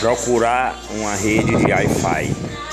procurar uma rede de Wi-Fi.